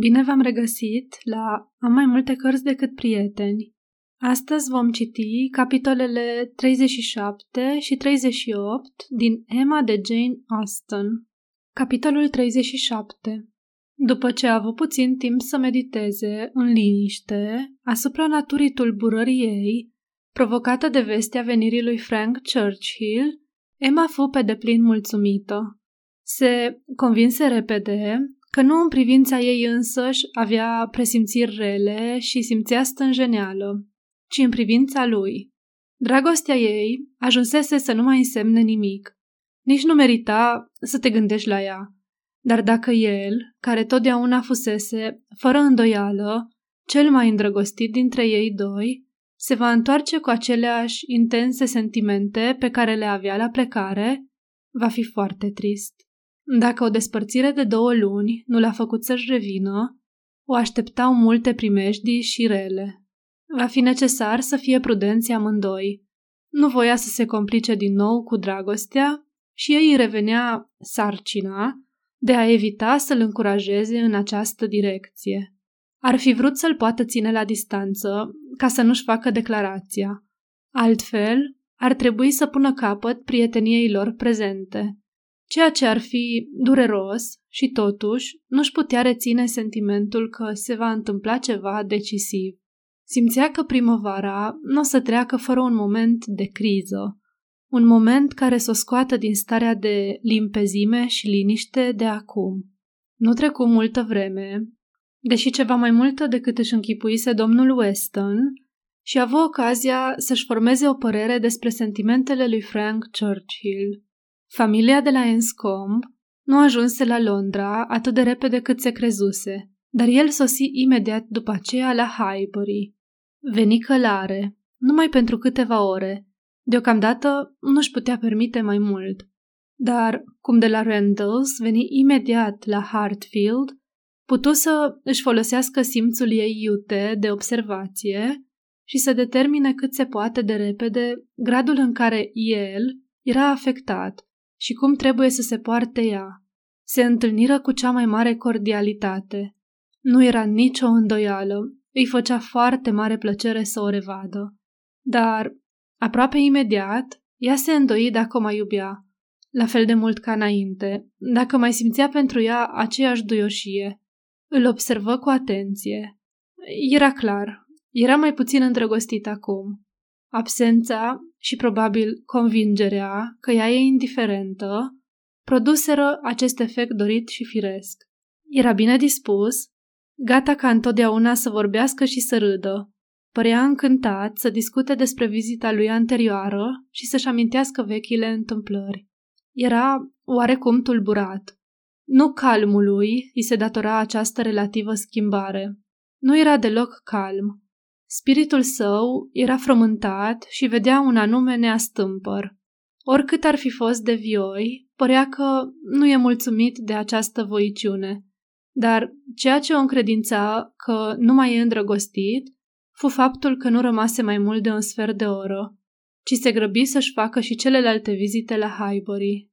Bine v-am regăsit la Am mai multe cărți decât prieteni. Astăzi vom citi capitolele 37 și 38 din Emma de Jane Austen. Capitolul 37 După ce a avut puțin timp să mediteze în liniște asupra naturii tulburării ei, provocată de vestea venirii lui Frank Churchill, Emma fu pe deplin mulțumită. Se convinse repede că nu în privința ei însăși avea presimțiri rele și simțea stânjeneală, ci în privința lui. Dragostea ei ajunsese să nu mai însemne nimic. Nici nu merita să te gândești la ea. Dar dacă el, care totdeauna fusese, fără îndoială, cel mai îndrăgostit dintre ei doi, se va întoarce cu aceleași intense sentimente pe care le avea la plecare, va fi foarte trist. Dacă o despărțire de două luni nu l-a făcut să-și revină, o așteptau multe primejdii și rele. Va fi necesar să fie prudenți amândoi. Nu voia să se complice din nou cu dragostea și ei îi revenea sarcina de a evita să-l încurajeze în această direcție. Ar fi vrut să-l poată ține la distanță ca să nu-și facă declarația. Altfel, ar trebui să pună capăt prieteniei lor prezente ceea ce ar fi dureros și totuși nu-și putea reține sentimentul că se va întâmpla ceva decisiv. Simțea că primăvara nu o să treacă fără un moment de criză, un moment care să o scoată din starea de limpezime și liniște de acum. Nu trecu multă vreme, deși ceva mai multă decât își închipuise domnul Weston, și a avut ocazia să-și formeze o părere despre sentimentele lui Frank Churchill. Familia de la Enscombe nu ajunse la Londra atât de repede cât se crezuse, dar el sosi imediat după aceea la Highbury. Veni călare, numai pentru câteva ore. Deocamdată nu-și putea permite mai mult. Dar, cum de la Randalls veni imediat la Hartfield, putu să își folosească simțul ei iute de observație și să determine cât se poate de repede gradul în care el era afectat și cum trebuie să se poarte ea. Se întâlniră cu cea mai mare cordialitate. Nu era nicio îndoială, îi făcea foarte mare plăcere să o revadă. Dar, aproape imediat, ea se îndoi dacă o mai iubea, la fel de mult ca înainte, dacă mai simțea pentru ea aceeași duioșie. Îl observă cu atenție. Era clar, era mai puțin îndrăgostit acum. Absența și probabil convingerea că ea e indiferentă produseră acest efect dorit și firesc. Era bine dispus, gata ca întotdeauna să vorbească și să râdă. Părea încântat să discute despre vizita lui anterioară și să-și amintească vechile întâmplări. Era oarecum tulburat. Nu calmului îi se datora această relativă schimbare. Nu era deloc calm. Spiritul său era frământat și vedea un anume neastâmpăr. Oricât ar fi fost de vioi, părea că nu e mulțumit de această voiciune. Dar ceea ce o încredința că nu mai e îndrăgostit, fu faptul că nu rămase mai mult de un sfert de oră, ci se grăbi să-și facă și celelalte vizite la Highbury.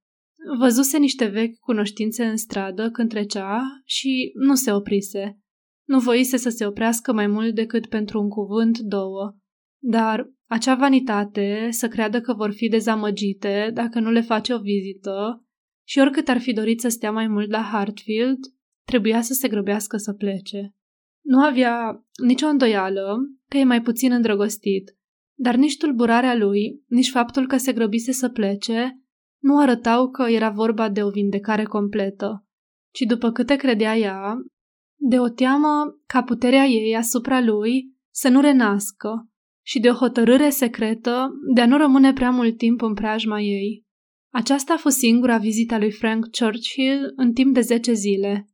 Văzuse niște vechi cunoștințe în stradă când trecea și nu se oprise. Nu voise să se oprească mai mult decât pentru un cuvânt, două. Dar acea vanitate să creadă că vor fi dezamăgite dacă nu le face o vizită și oricât ar fi dorit să stea mai mult la Hartfield, trebuia să se grăbească să plece. Nu avea nicio îndoială că e mai puțin îndrăgostit, dar nici tulburarea lui, nici faptul că se grăbise să plece, nu arătau că era vorba de o vindecare completă, ci după câte credea ea, de o teamă ca puterea ei asupra lui să nu renască și de o hotărâre secretă de a nu rămâne prea mult timp în preajma ei. Aceasta a fost singura vizită lui Frank Churchill în timp de zece zile.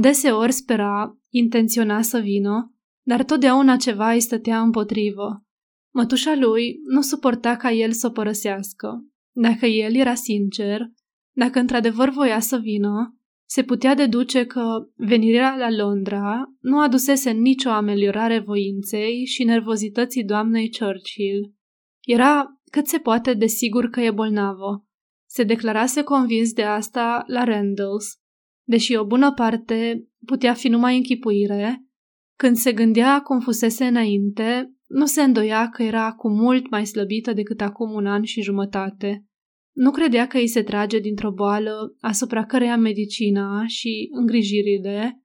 Deseori spera, intenționa să vină, dar totdeauna ceva îi stătea împotrivă. Mătușa lui nu suporta ca el să o părăsească. Dacă el era sincer, dacă într-adevăr voia să vină, se putea deduce că venirea la Londra nu adusese nicio ameliorare voinței și nervozității doamnei Churchill. Era cât se poate de sigur că e bolnavă. Se declarase convins de asta la Randalls. deși o bună parte putea fi numai închipuire, când se gândea cum fusese înainte, nu se îndoia că era cu mult mai slăbită decât acum un an și jumătate. Nu credea că îi se trage dintr-o boală asupra căreia medicina și îngrijirile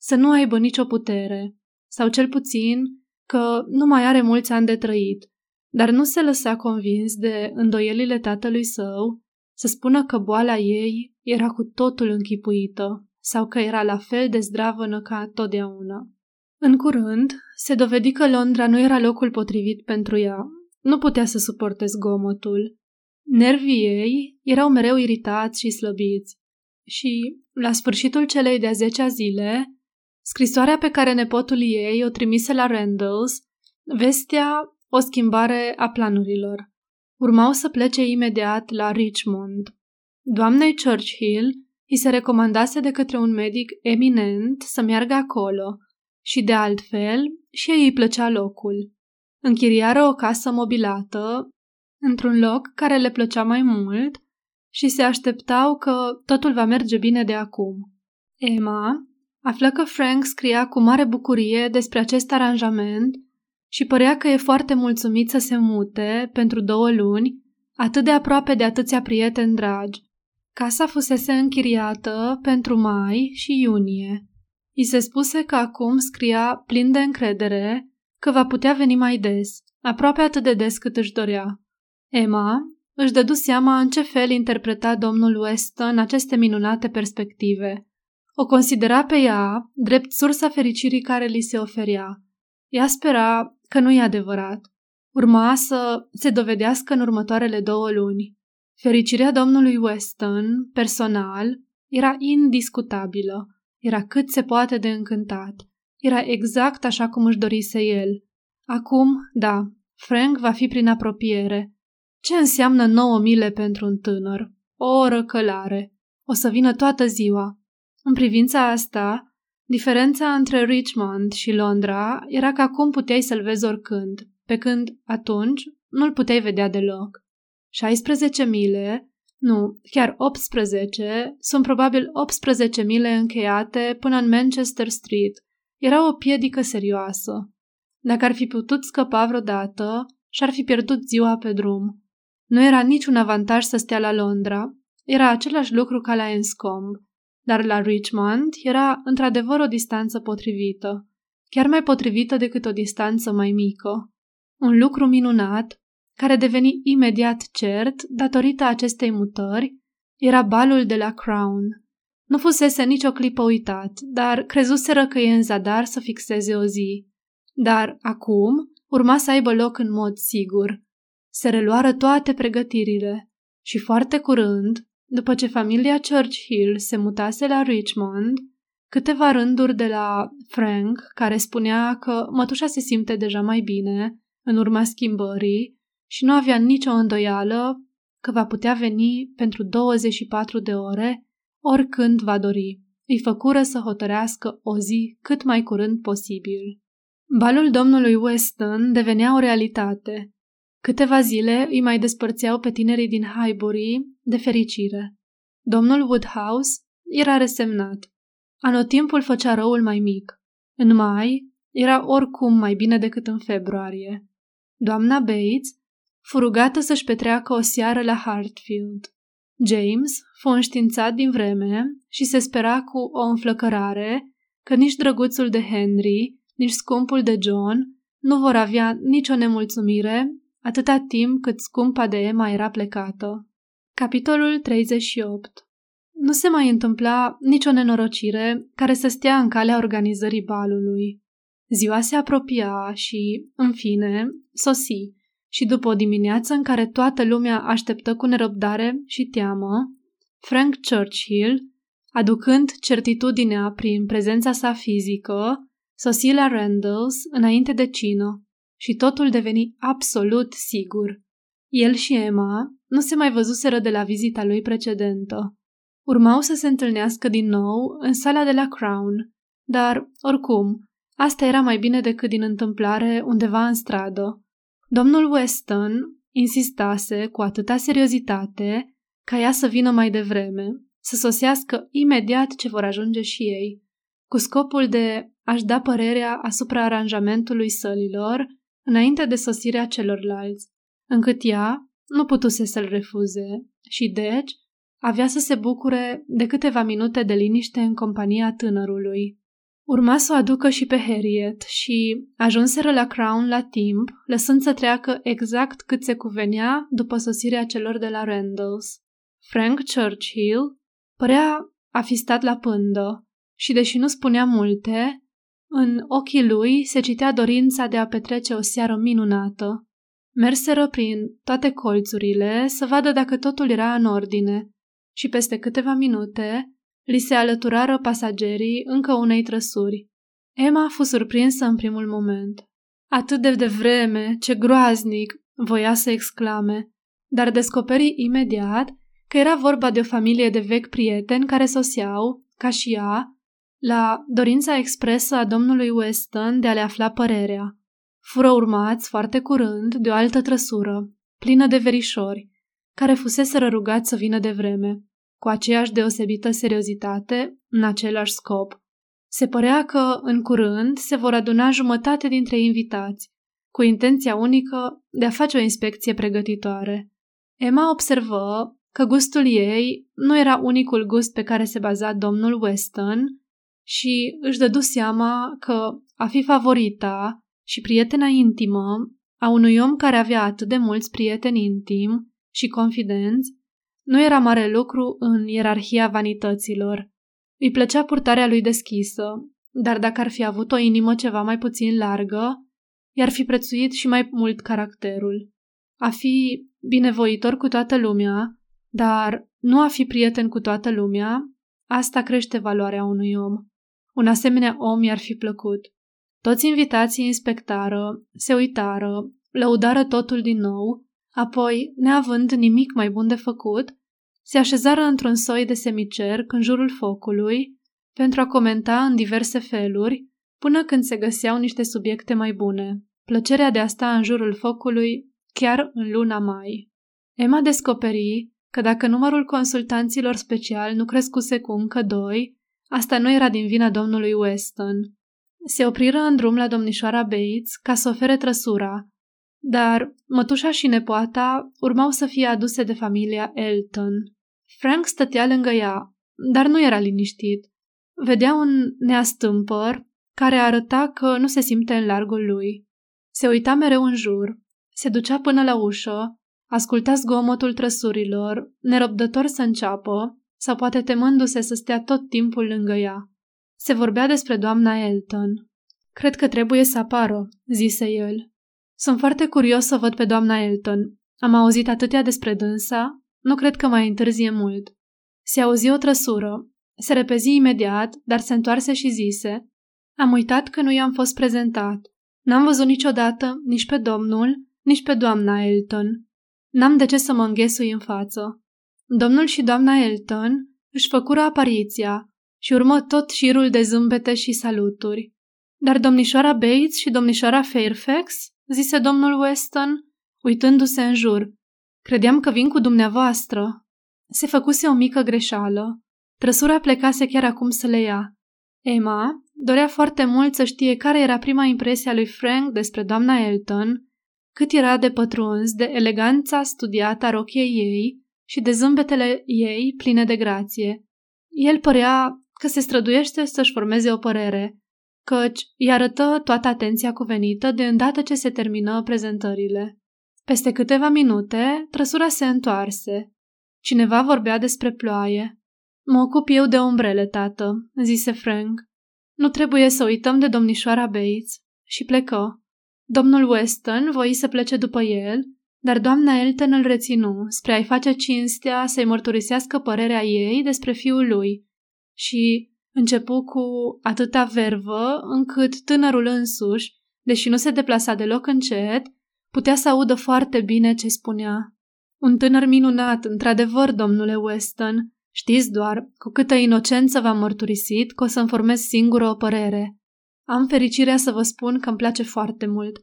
să nu aibă nicio putere, sau cel puțin că nu mai are mulți ani de trăit, dar nu se lăsa convins de îndoielile tatălui său să spună că boala ei era cu totul închipuită sau că era la fel de zdravănă ca totdeauna. În curând, se dovedi că Londra nu era locul potrivit pentru ea. Nu putea să suporte zgomotul. Nervii ei erau mereu iritați și slăbiți. Și, la sfârșitul celei de-a zecea zile, scrisoarea pe care nepotul ei o trimise la Randalls vestea o schimbare a planurilor. Urmau să plece imediat la Richmond. Doamnei Churchill îi se recomandase de către un medic eminent să meargă acolo și, de altfel, și ei îi plăcea locul. Închiriară o casă mobilată într-un loc care le plăcea mai mult și se așteptau că totul va merge bine de acum. Emma află că Frank scria cu mare bucurie despre acest aranjament și părea că e foarte mulțumit să se mute pentru două luni, atât de aproape de atâția prieteni dragi. Casa fusese închiriată pentru mai și iunie. I se spuse că acum scria plin de încredere că va putea veni mai des, aproape atât de des cât își dorea. Emma își dădu seama în ce fel interpreta domnul Weston aceste minunate perspective. O considera pe ea drept sursa fericirii care li se oferea. Ea spera că nu e adevărat. Urma să se dovedească în următoarele două luni. Fericirea domnului Weston, personal, era indiscutabilă. Era cât se poate de încântat. Era exact așa cum își dorise el. Acum, da, Frank va fi prin apropiere. Ce înseamnă nouă mile pentru un tânăr? O oră călare. O să vină toată ziua. În privința asta, diferența între Richmond și Londra era că acum puteai să-l vezi oricând, pe când, atunci, nu-l puteai vedea deloc. 16 mile, nu, chiar 18, sunt probabil 18 mile încheiate până în Manchester Street. Era o piedică serioasă. Dacă ar fi putut scăpa vreodată, și-ar fi pierdut ziua pe drum. Nu era niciun avantaj să stea la Londra. Era același lucru ca la Enscombe. Dar la Richmond era într-adevăr o distanță potrivită. Chiar mai potrivită decât o distanță mai mică. Un lucru minunat, care deveni imediat cert datorită acestei mutări, era balul de la Crown. Nu fusese nicio clipă uitat, dar crezuseră că e în zadar să fixeze o zi. Dar acum urma să aibă loc în mod sigur. Se reluară toate pregătirile și foarte curând, după ce familia Churchill se mutase la Richmond, câteva rânduri de la Frank, care spunea că mătușa se simte deja mai bine în urma schimbării și nu avea nicio îndoială că va putea veni pentru 24 de ore oricând va dori. Îi făcură să hotărească o zi cât mai curând posibil. Balul domnului Weston devenea o realitate. Câteva zile îi mai despărțeau pe tinerii din Highbury de fericire. Domnul Woodhouse era resemnat. Anotimpul făcea răul mai mic. În mai era oricum mai bine decât în februarie. Doamna Bates fu rugată să-și petreacă o seară la Hartfield. James fu înștiințat din vreme și se spera cu o înflăcărare că nici drăguțul de Henry, nici scumpul de John nu vor avea nicio nemulțumire atâta timp cât scumpa de Emma era plecată. Capitolul 38 Nu se mai întâmpla nicio nenorocire care să stea în calea organizării balului. Ziua se apropia și, în fine, sosi și după o dimineață în care toată lumea așteptă cu nerăbdare și teamă, Frank Churchill, aducând certitudinea prin prezența sa fizică, sosi la Randalls înainte de cină și totul deveni absolut sigur. El și Emma nu se mai văzuseră de la vizita lui precedentă. Urmau să se întâlnească din nou în sala de la Crown, dar, oricum, asta era mai bine decât din întâmplare undeva în stradă. Domnul Weston insistase cu atâta seriozitate ca ea să vină mai devreme să sosească imediat ce vor ajunge și ei, cu scopul de a-și da părerea asupra aranjamentului sălilor înainte de sosirea celorlalți, încât ea nu putuse să-l refuze și deci avea să se bucure de câteva minute de liniște în compania tânărului. Urma să o aducă și pe Harriet și ajunseră la Crown la timp, lăsând să treacă exact cât se cuvenea după sosirea celor de la Randalls. Frank Churchill părea a fi stat la pândă și, deși nu spunea multe, în ochii lui se citea dorința de a petrece o seară minunată. Merseră prin toate colțurile să vadă dacă totul era în ordine și peste câteva minute li se alăturară pasagerii încă unei trăsuri. Emma a fost surprinsă în primul moment. Atât de devreme, ce groaznic, voia să exclame, dar descoperi imediat că era vorba de o familie de vechi prieteni care soseau, ca și ea, la dorința expresă a domnului Weston de a le afla părerea. Fură urmați foarte curând de o altă trăsură, plină de verișori, care fusese rugați să vină de vreme cu aceeași deosebită seriozitate, în același scop. Se părea că, în curând, se vor aduna jumătate dintre invitați, cu intenția unică de a face o inspecție pregătitoare. Emma observă că gustul ei nu era unicul gust pe care se baza domnul Weston și își dădu seama că a fi favorita și prietena intimă a unui om care avea atât de mulți prieteni intimi și confidenți nu era mare lucru în ierarhia vanităților. Îi plăcea purtarea lui deschisă, dar dacă ar fi avut o inimă ceva mai puțin largă, i-ar fi prețuit și mai mult caracterul. A fi binevoitor cu toată lumea, dar nu a fi prieten cu toată lumea, asta crește valoarea unui om. Un asemenea om i-ar fi plăcut. Toți invitații inspectară, se uitară, lăudară totul din nou Apoi, neavând nimic mai bun de făcut, se așezară într-un soi de semicerc în jurul focului pentru a comenta în diverse feluri până când se găseau niște subiecte mai bune. Plăcerea de a sta în jurul focului chiar în luna mai. Emma descoperi că dacă numărul consultanților special nu crescuse cu încă doi, asta nu era din vina domnului Weston. Se opriră în drum la domnișoara Bates ca să ofere trăsura dar mătușa și nepoata urmau să fie aduse de familia Elton. Frank stătea lângă ea, dar nu era liniștit. Vedea un neastâmpăr care arăta că nu se simte în largul lui. Se uita mereu în jur, se ducea până la ușă, asculta zgomotul trăsurilor, nerăbdător să înceapă, sau poate temându-se să stea tot timpul lângă ea. Se vorbea despre doamna Elton. Cred că trebuie să apară, zise el. Sunt foarte curios să văd pe doamna Elton. Am auzit atâtea despre dânsa, nu cred că mai întârzie mult. Se auzi o trăsură. Se repezi imediat, dar se întoarse și zise Am uitat că nu i-am fost prezentat. N-am văzut niciodată nici pe domnul, nici pe doamna Elton. N-am de ce să mă înghesui în față. Domnul și doamna Elton își făcură apariția și urmă tot șirul de zâmbete și saluturi. Dar domnișoara Bates și domnișoara Fairfax zise domnul Weston, uitându-se în jur. Credeam că vin cu dumneavoastră. Se făcuse o mică greșeală. Trăsura plecase chiar acum să le ia. Emma dorea foarte mult să știe care era prima impresie a lui Frank despre doamna Elton, cât era de pătruns de eleganța studiată a rochiei ei și de zâmbetele ei pline de grație. El părea că se străduiește să-și formeze o părere, căci îi arătă toată atenția cuvenită de îndată ce se termină prezentările. Peste câteva minute, trăsura se întoarse. Cineva vorbea despre ploaie. Mă ocup eu de umbrele, tată, zise Frank. Nu trebuie să uităm de domnișoara Bates. Și plecă. Domnul Weston voi să plece după el, dar doamna Elton îl reținu spre a-i face cinstea să-i mărturisească părerea ei despre fiul lui. Și Începu cu atâta vervă încât tânărul însuși, deși nu se deplasa deloc încet, putea să audă foarte bine ce spunea. Un tânăr minunat, într-adevăr, domnule Weston. Știți doar cu câtă inocență v-am mărturisit că o să-mi formez singură o părere. Am fericirea să vă spun că îmi place foarte mult.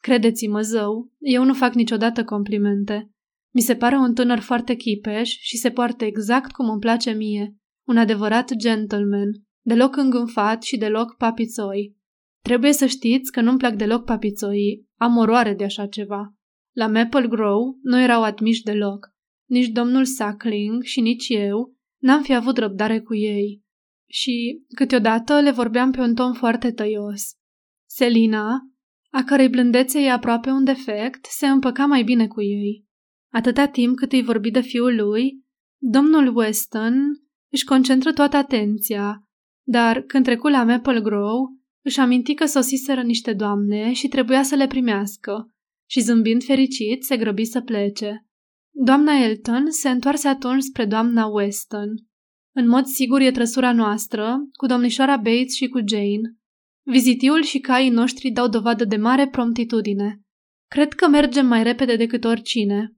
Credeți-mă, zău, eu nu fac niciodată complimente. Mi se pare un tânăr foarte chipeș și se poartă exact cum îmi place mie. Un adevărat gentleman, deloc îngânfat și deloc papițoi. Trebuie să știți că nu-mi plac deloc papițoii, am oroare de așa ceva. La Maple Grove nu erau admiși deloc. Nici domnul Sackling și nici eu n-am fi avut răbdare cu ei. Și câteodată le vorbeam pe un ton foarte tăios. Selina, a cărei blândețe e aproape un defect, se împăca mai bine cu ei. Atâta timp cât îi vorbi de fiul lui, domnul Weston își concentră toată atenția, dar când trecu la Maple Grove, își aminti că sosiseră niște doamne și trebuia să le primească și zâmbind fericit se grăbi să plece. Doamna Elton se întoarse atunci spre doamna Weston. În mod sigur e trăsura noastră, cu domnișoara Bates și cu Jane. Vizitiul și caii noștri dau dovadă de mare promptitudine. Cred că mergem mai repede decât oricine.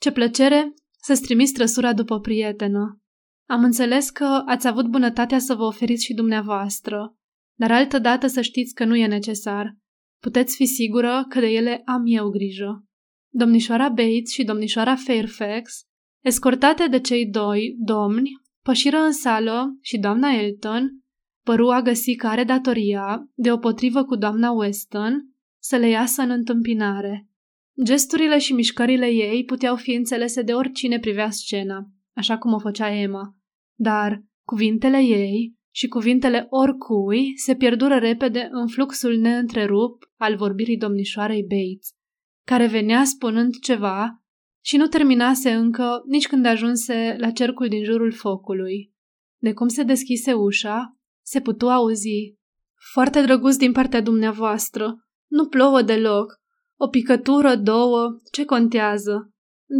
Ce plăcere să-ți trimis trăsura după prietenă. Am înțeles că ați avut bunătatea să vă oferiți și dumneavoastră, dar altă dată să știți că nu e necesar. Puteți fi sigură că de ele am eu grijă. Domnișoara Bates și domnișoara Fairfax, escortate de cei doi domni, pășiră în sală și doamna Elton păru a găsi că are datoria, deopotrivă cu doamna Weston, să le iasă în întâmpinare. Gesturile și mișcările ei puteau fi înțelese de oricine privea scena, așa cum o făcea Emma, dar cuvintele ei și cuvintele oricui se pierdură repede în fluxul neîntrerupt al vorbirii domnișoarei Bates, care venea spunând ceva și nu terminase încă nici când ajunse la cercul din jurul focului. De cum se deschise ușa, se putu auzi. Foarte drăguț din partea dumneavoastră. Nu plouă deloc. O picătură, două, ce contează?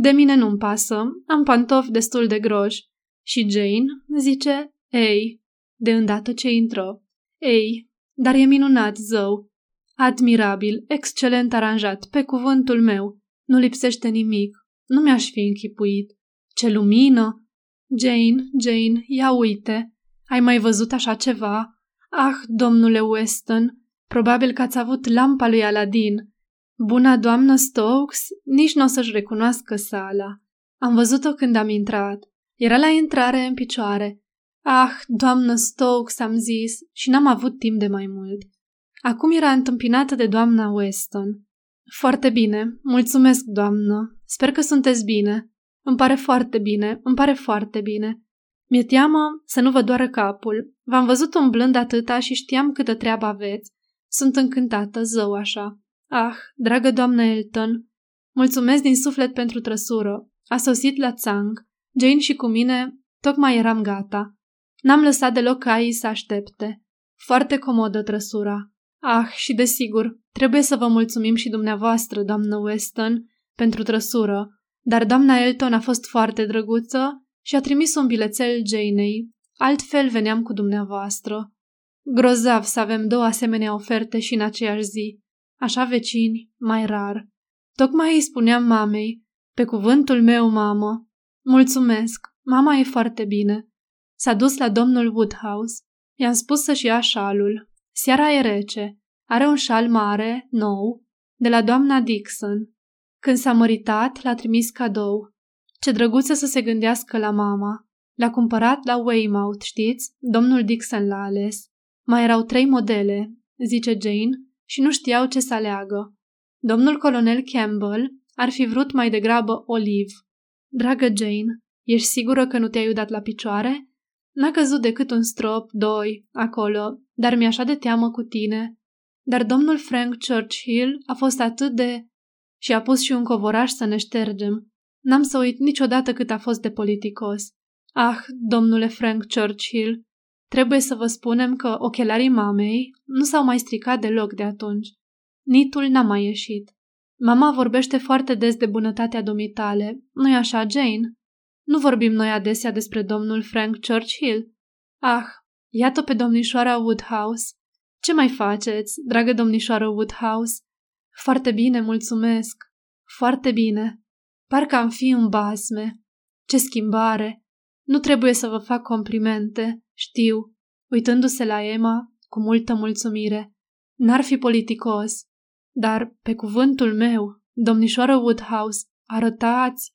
De mine nu-mi pasă, am pantofi destul de groși. Și Jane zice, ei, de îndată ce intră. Ei, dar e minunat, zău. Admirabil, excelent aranjat, pe cuvântul meu. Nu lipsește nimic. Nu mi-aș fi închipuit. Ce lumină! Jane, Jane, ia uite. Ai mai văzut așa ceva? Ah, domnule Weston, probabil că ați avut lampa lui Aladin. Buna doamnă Stokes nici nu o să-și recunoască sala. Am văzut-o când am intrat. Era la intrare în picioare. Ah, doamnă Stokes, am zis, și n-am avut timp de mai mult. Acum era întâmpinată de doamna Weston. Foarte bine, mulțumesc, doamnă. Sper că sunteți bine. Îmi pare foarte bine, îmi pare foarte bine. Mi-e teamă să nu vă doară capul. V-am văzut umblând atâta și știam câtă treabă aveți. Sunt încântată, zău așa. Ah, dragă doamnă Elton, mulțumesc din suflet pentru trăsură. A sosit la țang. Jane și cu mine tocmai eram gata. N-am lăsat deloc caii să aștepte. Foarte comodă trăsura. Ah, și desigur, trebuie să vă mulțumim și dumneavoastră, doamnă Weston, pentru trăsură, dar doamna Elton a fost foarte drăguță și a trimis un bilețel Janei, altfel veneam cu dumneavoastră. Grozav să avem două asemenea oferte și în aceeași zi. Așa vecini, mai rar. Tocmai îi spuneam mamei, pe cuvântul meu, mamă. Mulțumesc, mama e foarte bine. S-a dus la domnul Woodhouse. I-am spus să-și ia șalul. Seara e rece. Are un șal mare, nou, de la doamna Dixon. Când s-a măritat, l-a trimis cadou. Ce drăguță să se gândească la mama. L-a cumpărat la Weymouth, știți? Domnul Dixon l-a ales. Mai erau trei modele, zice Jane, și nu știau ce să aleagă. Domnul colonel Campbell ar fi vrut mai degrabă oliv. Dragă Jane, ești sigură că nu te-ai udat la picioare? N-a căzut decât un strop, doi, acolo, dar mi-e așa de teamă cu tine. Dar domnul Frank Churchill a fost atât de... și a pus și un covoraș să ne ștergem. N-am să uit niciodată cât a fost de politicos. Ah, domnule Frank Churchill, trebuie să vă spunem că ochelarii mamei nu s-au mai stricat deloc de atunci. Nitul n-a mai ieșit. Mama vorbește foarte des de bunătatea domitale, nu-i așa, Jane? Nu vorbim noi adesea despre domnul Frank Churchill? Ah, iată pe domnișoara Woodhouse. Ce mai faceți, dragă domnișoară Woodhouse? Foarte bine, mulțumesc. Foarte bine. Parcă am fi în basme. Ce schimbare! Nu trebuie să vă fac complimente, știu, uitându-se la Emma cu multă mulțumire. N-ar fi politicos, dar, pe cuvântul meu, domnișoară Woodhouse, arătați,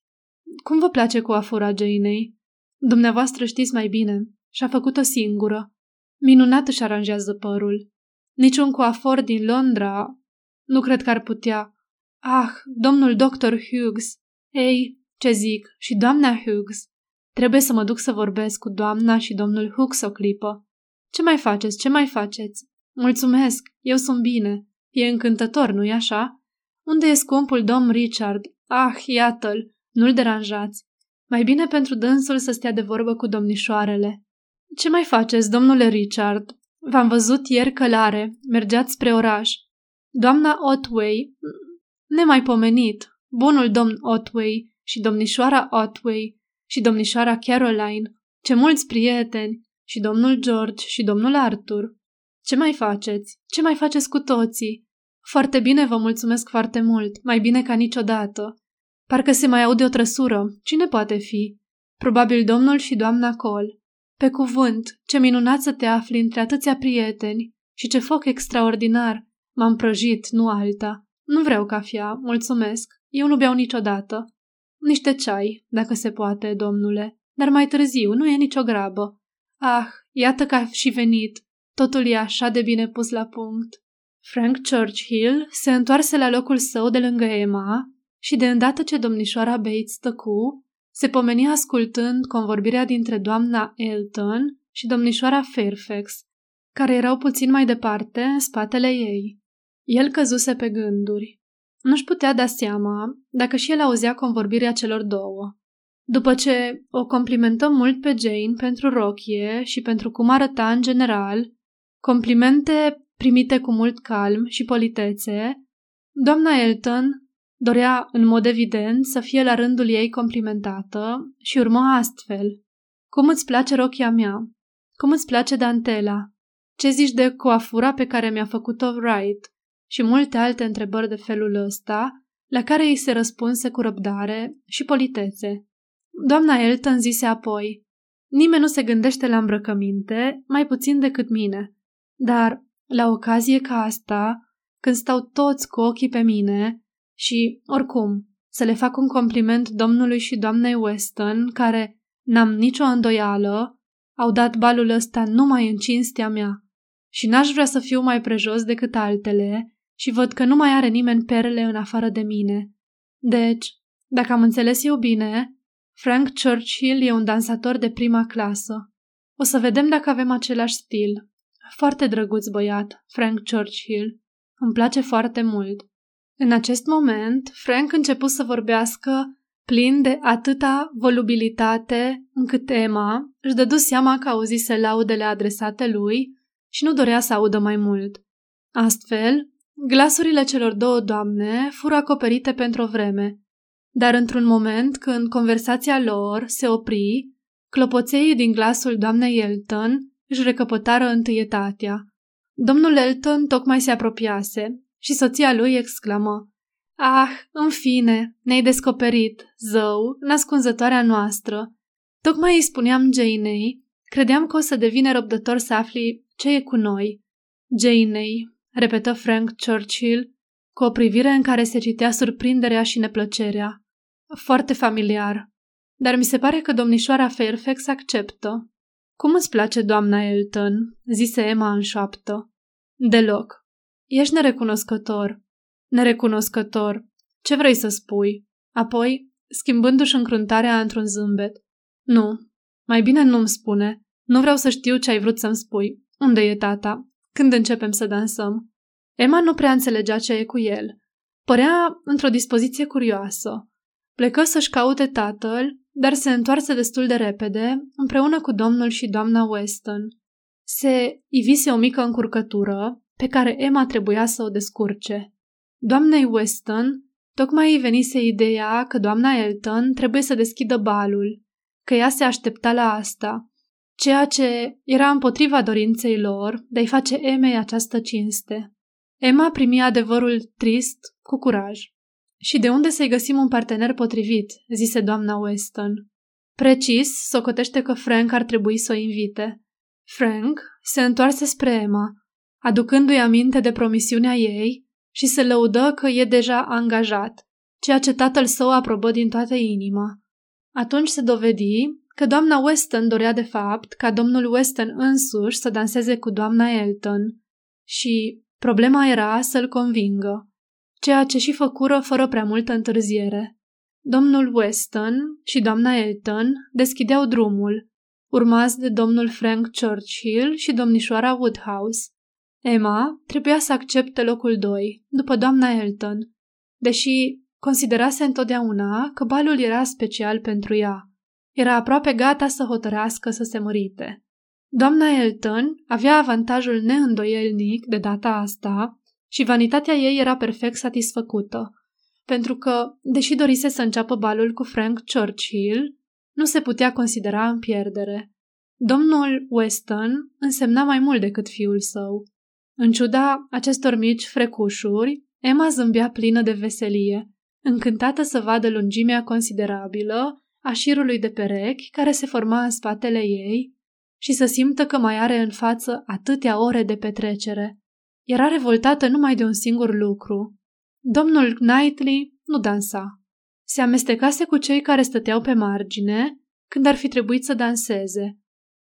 cum vă place coafura Janei? Dumneavoastră știți mai bine. Și-a făcut-o singură. Minunat își aranjează părul. Niciun coafor din Londra nu cred că ar putea. Ah, domnul doctor Hughes. Ei, ce zic, și doamna Hughes. Trebuie să mă duc să vorbesc cu doamna și domnul Hughes o clipă. Ce mai faceți, ce mai faceți? Mulțumesc, eu sunt bine. E încântător, nu-i așa? Unde e scumpul domn Richard? Ah, iată-l, nu-l deranjați. Mai bine pentru dânsul să stea de vorbă cu domnișoarele. Ce mai faceți, domnule Richard? V-am văzut ieri călare, mergeați spre oraș. Doamna Otway, nemaipomenit, bunul domn Otway și domnișoara Otway și domnișoara Caroline, ce mulți prieteni, și domnul George și domnul Arthur. Ce mai faceți? Ce mai faceți cu toții? Foarte bine, vă mulțumesc foarte mult, mai bine ca niciodată. Parcă se mai aude o trăsură. Cine poate fi? Probabil domnul și doamna Cole. Pe cuvânt, ce minunat să te afli între atâția prieteni și ce foc extraordinar. M-am prăjit, nu alta. Nu vreau cafea, mulțumesc. Eu nu beau niciodată. Niște ceai, dacă se poate, domnule. Dar mai târziu, nu e nicio grabă. Ah, iată că a și venit. Totul e așa de bine pus la punct. Frank Churchill se întoarse la locul său de lângă Emma și de îndată ce domnișoara Bates tăcu, se pomeni ascultând convorbirea dintre doamna Elton și domnișoara Fairfax, care erau puțin mai departe în spatele ei. El căzuse pe gânduri. Nu-și putea da seama dacă și el auzea convorbirea celor două. După ce o complimentăm mult pe Jane pentru rochie și pentru cum arăta în general, complimente primite cu mult calm și politețe, doamna Elton dorea în mod evident să fie la rândul ei complimentată și urmă astfel. Cum îți place rochia mea? Cum îți place dantela? Ce zici de coafura pe care mi-a făcut-o Wright? Și multe alte întrebări de felul ăsta, la care îi se răspunse cu răbdare și politețe. Doamna Elton zise apoi, Nimeni nu se gândește la îmbrăcăminte, mai puțin decât mine. Dar, la ocazie ca asta, când stau toți cu ochii pe mine și, oricum, să le fac un compliment domnului și doamnei Weston, care, n-am nicio îndoială, au dat balul ăsta numai în cinstea mea. Și n-aș vrea să fiu mai prejos decât altele și văd că nu mai are nimeni perle în afară de mine. Deci, dacă am înțeles eu bine, Frank Churchill e un dansator de prima clasă. O să vedem dacă avem același stil. Foarte drăguț băiat, Frank Churchill. Îmi place foarte mult. În acest moment, Frank început să vorbească plin de atâta volubilitate încât Emma își dădu seama că auzise laudele adresate lui și nu dorea să audă mai mult. Astfel, glasurile celor două doamne fură acoperite pentru o vreme dar într-un moment, când conversația lor se opri, clopoței din glasul doamnei Elton își recăpătară întâietatea. Domnul Elton tocmai se apropiase și soția lui exclamă Ah, în fine, ne-ai descoperit, zău, nascunzătoarea noastră. Tocmai îi spuneam Janei, credeam că o să devine răbdător să afli ce e cu noi. Janei, repetă Frank Churchill, cu o privire în care se citea surprinderea și neplăcerea. Foarte familiar. Dar mi se pare că domnișoara Fairfax acceptă. Cum îți place, doamna Elton?" zise Emma în șoaptă. Deloc. Ești nerecunoscător. Nerecunoscător. Ce vrei să spui? Apoi, schimbându-și încruntarea într-un zâmbet. Nu. Mai bine nu-mi spune. Nu vreau să știu ce ai vrut să-mi spui. Unde e tata? Când începem să dansăm? Emma nu prea înțelegea ce e cu el. Părea într-o dispoziție curioasă. Plecă să-și caute tatăl, dar se întoarse destul de repede, împreună cu domnul și doamna Weston. Se ivise o mică încurcătură, pe care Emma trebuia să o descurce. Doamnei Weston tocmai îi venise ideea că doamna Elton trebuie să deschidă balul, că ea se aștepta la asta, ceea ce era împotriva dorinței lor de a-i face Emei această cinste. Emma primi adevărul trist cu curaj. Și de unde să-i găsim un partener potrivit?" zise doamna Weston. Precis, socotește că Frank ar trebui să o invite. Frank se întoarse spre Emma, aducându-i aminte de promisiunea ei și se lăudă că e deja angajat, ceea ce tatăl său aprobă din toată inima. Atunci se dovedi că doamna Weston dorea de fapt ca domnul Weston însuși să danseze cu doamna Elton și problema era să-l convingă, ceea ce și făcură fără prea multă întârziere. Domnul Weston și doamna Elton deschideau drumul, urmați de domnul Frank Churchill și domnișoara Woodhouse. Emma trebuia să accepte locul doi, după doamna Elton, deși considerase întotdeauna că balul era special pentru ea. Era aproape gata să hotărească să se mărite. Doamna Elton avea avantajul neîndoielnic de data asta și vanitatea ei era perfect satisfăcută, pentru că, deși dorise să înceapă balul cu Frank Churchill, nu se putea considera în pierdere. Domnul Weston însemna mai mult decât fiul său. În ciuda acestor mici frecușuri, Emma zâmbea plină de veselie, încântată să vadă lungimea considerabilă a șirului de perechi care se forma în spatele ei și să simtă că mai are în față atâtea ore de petrecere. Era revoltată numai de un singur lucru. Domnul Knightley nu dansa. Se amestecase cu cei care stăteau pe margine când ar fi trebuit să danseze.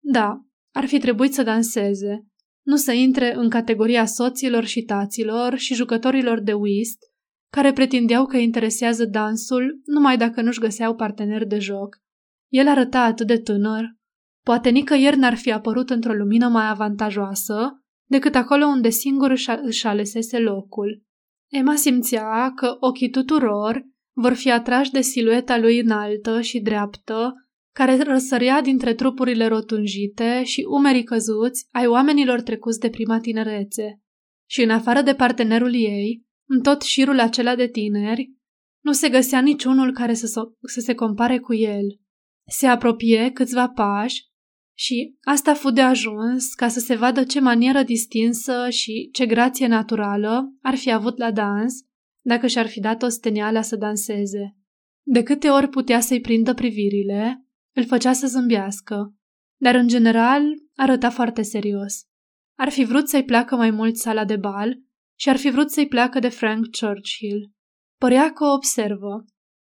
Da, ar fi trebuit să danseze, nu să intre în categoria soților și taților și jucătorilor de whist, care pretindeau că interesează dansul numai dacă nu-și găseau partener de joc. El arăta atât de tânăr. Poate nicăieri n-ar fi apărut într-o lumină mai avantajoasă decât acolo unde singur își alesese locul. Emma simțea că ochii tuturor vor fi atrași de silueta lui înaltă și dreaptă, care răsărea dintre trupurile rotunjite și umerii căzuți ai oamenilor trecuți de prima tinerețe. Și în afară de partenerul ei, în tot șirul acela de tineri, nu se găsea niciunul care să, so- să se compare cu el. Se apropie câțiva pași și asta fu de ajuns ca să se vadă ce manieră distinsă și ce grație naturală ar fi avut la dans dacă și-ar fi dat o steneala să danseze. De câte ori putea să-i prindă privirile, îl făcea să zâmbească, dar în general arăta foarte serios. Ar fi vrut să-i placă mai mult sala de bal și ar fi vrut să-i placă de Frank Churchill. Părea că o observă.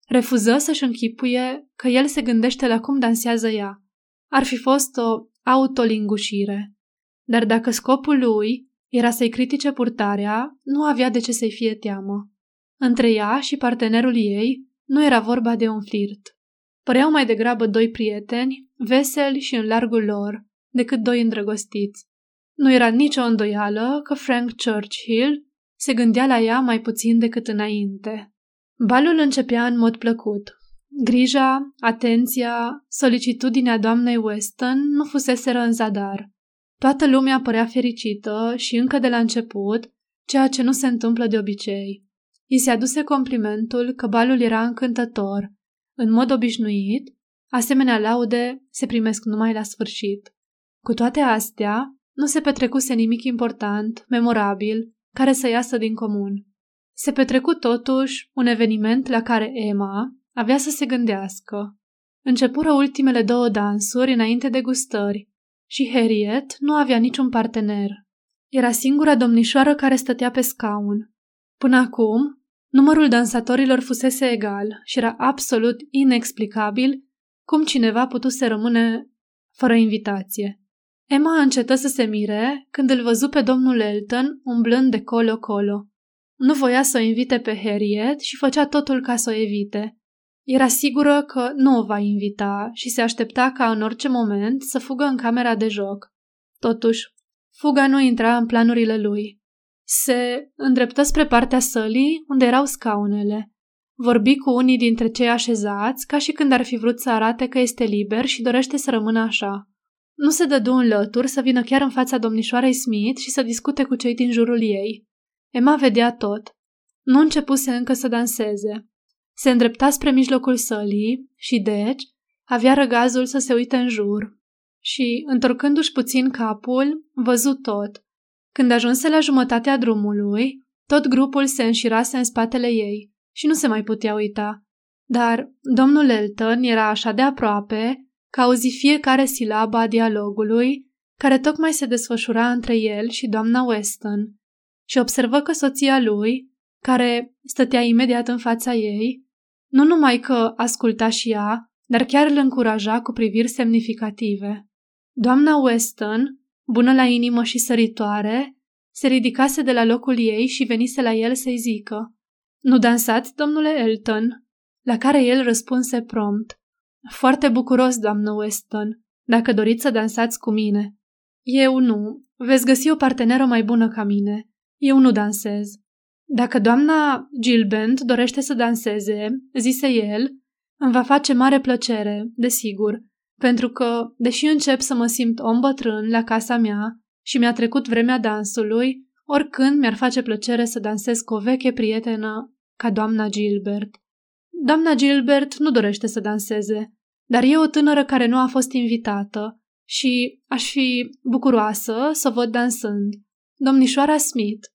Refuză să-și închipuie că el se gândește la cum dansează ea. Ar fi fost o autolingușire. Dar dacă scopul lui era să-i critique purtarea, nu avea de ce să-i fie teamă. Între ea și partenerul ei nu era vorba de un flirt. Păreau mai degrabă doi prieteni, veseli și în largul lor, decât doi îndrăgostiți. Nu era nicio îndoială că Frank Churchill se gândea la ea mai puțin decât înainte. Balul începea în mod plăcut. Grija, atenția, solicitudinea doamnei Weston nu fuseseră în zadar. Toată lumea părea fericită și încă de la început, ceea ce nu se întâmplă de obicei. I se aduse complimentul că balul era încântător. În mod obișnuit, asemenea laude se primesc numai la sfârșit. Cu toate astea, nu se petrecuse nimic important, memorabil, care să iasă din comun. Se petrecu totuși un eveniment la care Emma avea să se gândească. Începură ultimele două dansuri înainte de gustări și Harriet nu avea niciun partener. Era singura domnișoară care stătea pe scaun. Până acum, numărul dansatorilor fusese egal și era absolut inexplicabil cum cineva putuse rămâne fără invitație. Emma încetă să se mire când îl văzu pe domnul Elton umblând de colo-colo. Nu voia să o invite pe Harriet și făcea totul ca să o evite. Era sigură că nu o va invita și se aștepta ca în orice moment să fugă în camera de joc. Totuși, fuga nu intra în planurile lui. Se îndreptă spre partea sălii unde erau scaunele. Vorbi cu unii dintre cei așezați ca și când ar fi vrut să arate că este liber și dorește să rămână așa. Nu se dădu în lături să vină chiar în fața domnișoarei Smith și să discute cu cei din jurul ei. Emma vedea tot. Nu începuse încă să danseze. Se îndrepta spre mijlocul sălii și, deci, avea răgazul să se uite în jur. Și, întorcându-și puțin capul, văzu tot. Când ajunse la jumătatea drumului, tot grupul se înșirase în spatele ei și nu se mai putea uita. Dar domnul Elton era așa de aproape că auzi fiecare silabă a dialogului care tocmai se desfășura între el și doamna Weston și observă că soția lui, care stătea imediat în fața ei, nu numai că asculta și ea, dar chiar îl încuraja cu priviri semnificative. Doamna Weston, bună la inimă și săritoare, se ridicase de la locul ei și venise la el să-i zică Nu dansați, domnule Elton?" La care el răspunse prompt Foarte bucuros, doamnă Weston, dacă doriți să dansați cu mine. Eu nu. Veți găsi o parteneră mai bună ca mine. Eu nu dansez. Dacă doamna Gilbent dorește să danseze, zise el, îmi va face mare plăcere, desigur, pentru că, deși încep să mă simt om bătrân la casa mea și mi-a trecut vremea dansului, oricând mi-ar face plăcere să dansez cu o veche prietenă ca doamna Gilbert. Doamna Gilbert nu dorește să danseze, dar e o tânără care nu a fost invitată și aș fi bucuroasă să o văd dansând. Domnișoara Smith.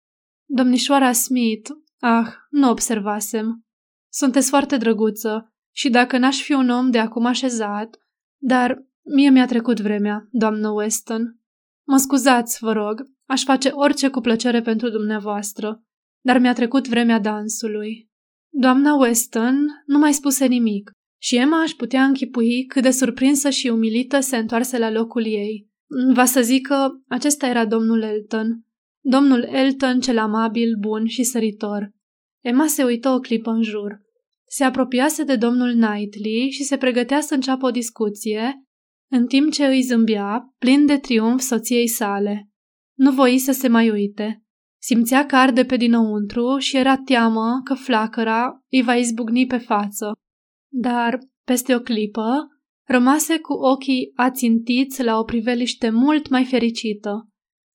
Domnișoara Smith, ah, nu observasem. Sunteți foarte drăguță și dacă n-aș fi un om de acum așezat, dar mie mi-a trecut vremea, doamnă Weston. Mă scuzați, vă rog, aș face orice cu plăcere pentru dumneavoastră, dar mi-a trecut vremea dansului. Doamna Weston nu mai spuse nimic și Emma aș putea închipui cât de surprinsă și umilită se întoarse la locul ei. Va să zic că acesta era domnul Elton. Domnul Elton cel amabil, bun și săritor. Emma se uită o clipă în jur. Se apropiase de domnul Knightley și se pregătea să înceapă o discuție, în timp ce îi zâmbea, plin de triumf soției sale. Nu voi să se mai uite. Simțea că arde pe dinăuntru și era teamă că flacăra îi va izbucni pe față. Dar, peste o clipă, rămase cu ochii ațintiți la o priveliște mult mai fericită.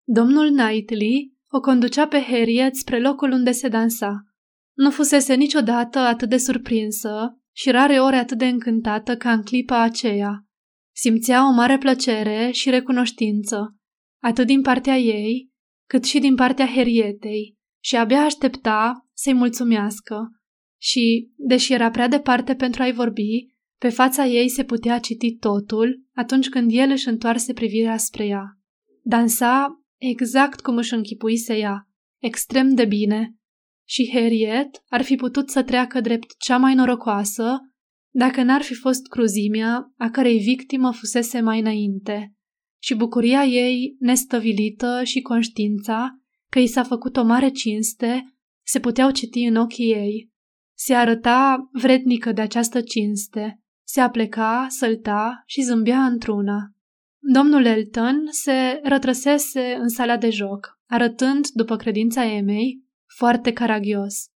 Domnul Knightley o conducea pe Harriet spre locul unde se dansa. Nu fusese niciodată atât de surprinsă și rare ori atât de încântată ca în clipa aceea. Simțea o mare plăcere și recunoștință, atât din partea ei, cât și din partea Herietei, și abia aștepta să-i mulțumească. Și, deși era prea departe pentru a-i vorbi, pe fața ei se putea citi totul atunci când el își întoarse privirea spre ea. Dansa exact cum își închipuise ea, extrem de bine, și Harriet ar fi putut să treacă drept cea mai norocoasă dacă n-ar fi fost cruzimea a cărei victimă fusese mai înainte și bucuria ei nestăvilită și conștiința că i s-a făcut o mare cinste se puteau citi în ochii ei. Se arăta vrednică de această cinste, se apleca, sălta și zâmbea într-una. Domnul Elton se rătrăsese în sala de joc, arătând, după credința Emei, foarte caragios.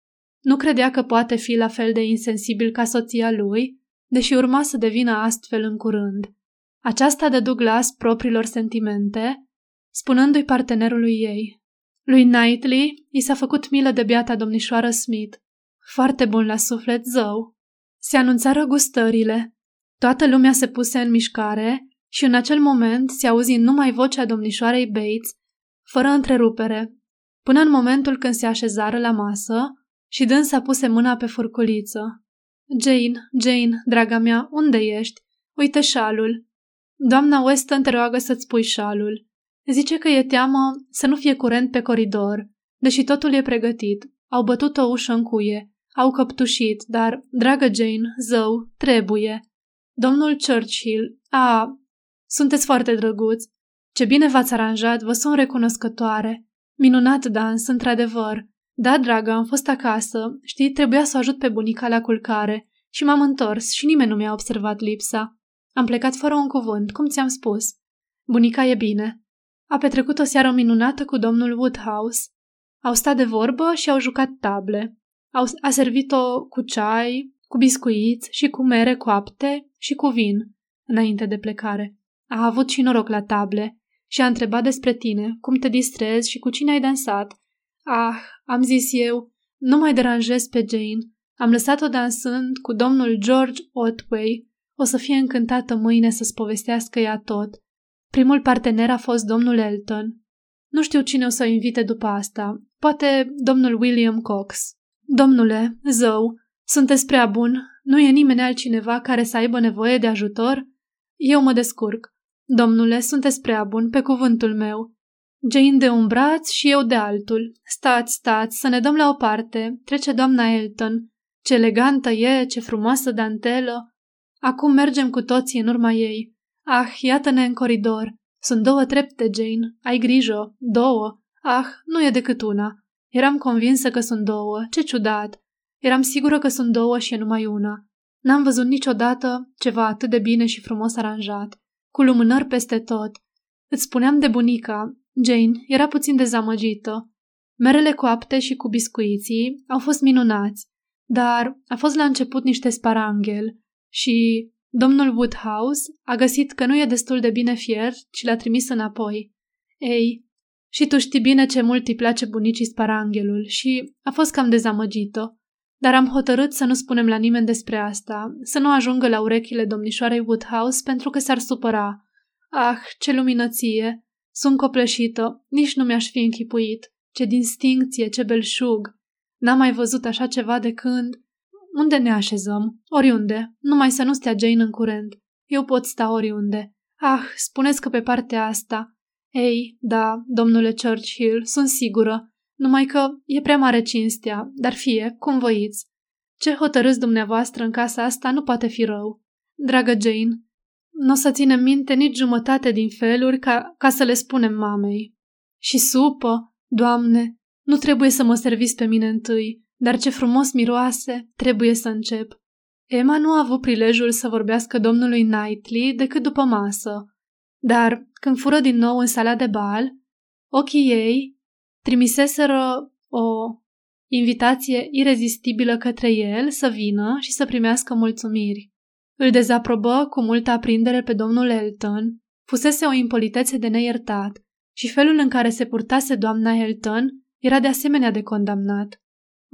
Nu credea că poate fi la fel de insensibil ca soția lui, deși urma să devină astfel în curând. Aceasta dădu glas propriilor sentimente, spunându-i partenerului ei. Lui Knightley i s-a făcut milă de biata domnișoară Smith. Foarte bun la suflet, zău. Se anunțară gustările. Toată lumea se puse în mișcare și în acel moment se auzi numai vocea domnișoarei Bates, fără întrerupere, până în momentul când se așezară la masă și dânsa puse mâna pe furculiță. Jane, Jane, draga mea, unde ești? Uite șalul. Doamna Weston te roagă să-ți pui șalul. Zice că e teamă să nu fie curent pe coridor, deși totul e pregătit. Au bătut o ușă în cuie, au căptușit, dar, dragă Jane, zău, trebuie. Domnul Churchill, a, sunteți foarte drăguți. Ce bine v-ați aranjat, vă sunt recunoscătoare. Minunat dans, într-adevăr. Da, dragă, am fost acasă. Știi, trebuia să o ajut pe bunica la culcare. Și m-am întors și nimeni nu mi-a observat lipsa. Am plecat fără un cuvânt, cum ți-am spus. Bunica e bine. A petrecut o seară minunată cu domnul Woodhouse. Au stat de vorbă și au jucat table. Au, a servit-o cu ceai, cu biscuiți și cu mere coapte și cu vin, înainte de plecare. A avut și noroc la table și a întrebat despre tine, cum te distrezi și cu cine ai dansat. Ah, am zis eu, nu mai deranjez pe Jane. Am lăsat-o dansând cu domnul George Otway. O să fie încântată mâine să-ți povestească ea tot. Primul partener a fost domnul Elton. Nu știu cine o să o invite după asta. Poate domnul William Cox. Domnule, zău, sunteți prea bun. Nu e nimeni altcineva care să aibă nevoie de ajutor? Eu mă descurc. Domnule, sunteți prea bun, pe cuvântul meu. Jane de un braț și eu de altul. Stați, stați, să ne dăm la o parte. Trece doamna Elton. Ce elegantă e, ce frumoasă dantelă. Acum mergem cu toții în urma ei. Ah, iată-ne în coridor. Sunt două trepte, Jane. Ai grijă. Două. Ah, nu e decât una. Eram convinsă că sunt două. Ce ciudat. Eram sigură că sunt două și e numai una. N-am văzut niciodată ceva atât de bine și frumos aranjat, cu lumânări peste tot. Îți spuneam de bunica. Jane era puțin dezamăgită. Merele coapte și cu biscuiții au fost minunați, dar a fost la început niște sparanghel și domnul Woodhouse a găsit că nu e destul de bine fier și l-a trimis înapoi. Ei, și tu știi bine ce mult îi place bunicii sparanghelul și a fost cam dezamăgită. Dar am hotărât să nu spunem la nimeni despre asta, să nu ajungă la urechile domnișoarei Woodhouse pentru că s-ar supăra. Ah, ce luminăție! Sunt copleșită, nici nu mi-aș fi închipuit. Ce distincție, ce belșug! N-am mai văzut așa ceva de când... Unde ne așezăm? Oriunde. Numai să nu stea Jane în curent. Eu pot sta oriunde. Ah, spuneți că pe partea asta. Ei, da, domnule Churchill, sunt sigură. Numai că e prea mare cinstea, dar fie, cum voiți. Ce hotărâți dumneavoastră în casa asta nu poate fi rău. Dragă Jane, nu o să ținem minte nici jumătate din feluri ca, ca să le spunem mamei. Și supă, doamne, nu trebuie să mă serviți pe mine întâi, dar ce frumos miroase, trebuie să încep. Emma nu a avut prilejul să vorbească domnului Knightley decât după masă, dar când fură din nou în sala de bal, ochii ei trimiseseră o invitație irezistibilă către el să vină și să primească mulțumiri. Îl dezaprobă cu multă aprindere pe domnul Elton, fusese o impolitețe de neiertat și felul în care se purtase doamna Elton era de asemenea de condamnat.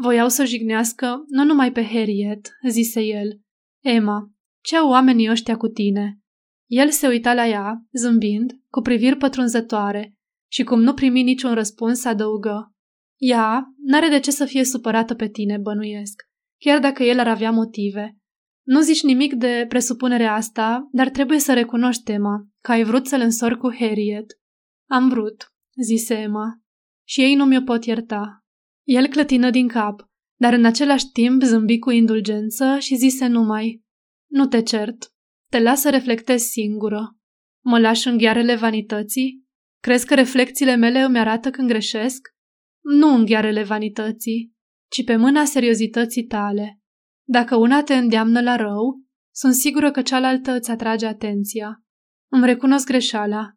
Voiau să jignească nu numai pe Harriet, zise el. Emma, ce au oamenii ăștia cu tine? El se uita la ea, zâmbind, cu priviri pătrunzătoare, și cum nu primi niciun răspuns, adăugă. Ea n-are de ce să fie supărată pe tine, bănuiesc, chiar dacă el ar avea motive. Nu zici nimic de presupunerea asta, dar trebuie să recunoști, Emma, că ai vrut să-l însori cu Harriet. Am vrut, zise Emma, și ei nu mi-o pot ierta. El clătină din cap, dar în același timp zâmbi cu indulgență și zise numai, Nu te cert, te las să reflectezi singură. Mă lași în ghearele vanității? Crezi că reflecțiile mele îmi arată când greșesc? Nu în ghearele vanității, ci pe mâna seriozității tale. Dacă una te îndeamnă la rău, sunt sigură că cealaltă îți atrage atenția. Îmi recunosc greșeala.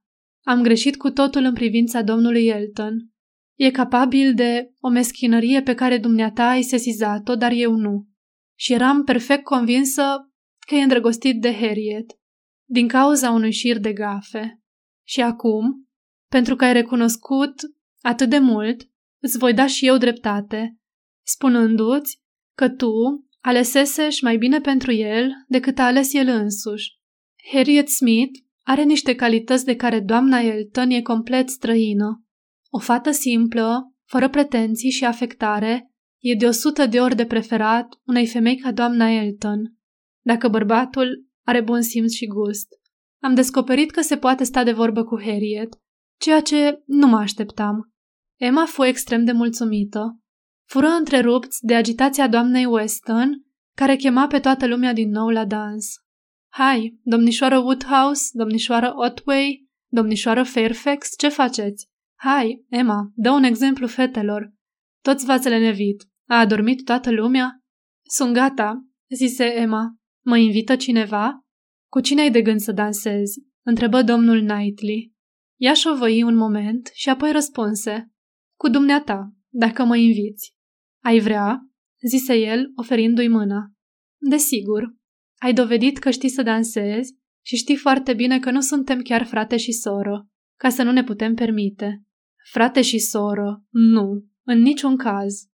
Am greșit cu totul în privința domnului Elton. E capabil de o meschinărie pe care dumneata ai sesizat-o, dar eu nu. Și eram perfect convinsă că e îndrăgostit de Harriet, din cauza unui șir de gafe. Și acum, pentru că ai recunoscut atât de mult, îți voi da și eu dreptate, spunându-ți că tu alesesești mai bine pentru el decât a ales el însuși. Harriet Smith are niște calități de care doamna Elton e complet străină. O fată simplă, fără pretenții și afectare, e de o sută de ori de preferat unei femei ca doamna Elton, dacă bărbatul are bun simț și gust. Am descoperit că se poate sta de vorbă cu Harriet, ceea ce nu mă așteptam. Emma fu extrem de mulțumită. Fură întrerupți de agitația doamnei Weston, care chema pe toată lumea din nou la dans. Hai, domnișoară Woodhouse, domnișoară Otway, domnișoară Fairfax, ce faceți? Hai, Emma, dă un exemplu fetelor. Toți v-ați lenevit. A adormit toată lumea? Sunt gata, zise Emma. Mă invită cineva? Cu cine ai de gând să dansezi? întrebă domnul Knightley. Ea șovăi un moment și apoi răspunse. Cu dumneata, dacă mă inviți. Ai vrea? zise el, oferindu-i mâna. Desigur. Ai dovedit că știi să dansezi și știi foarte bine că nu suntem chiar frate și soră, ca să nu ne putem permite. Frate și soră, nu, în niciun caz.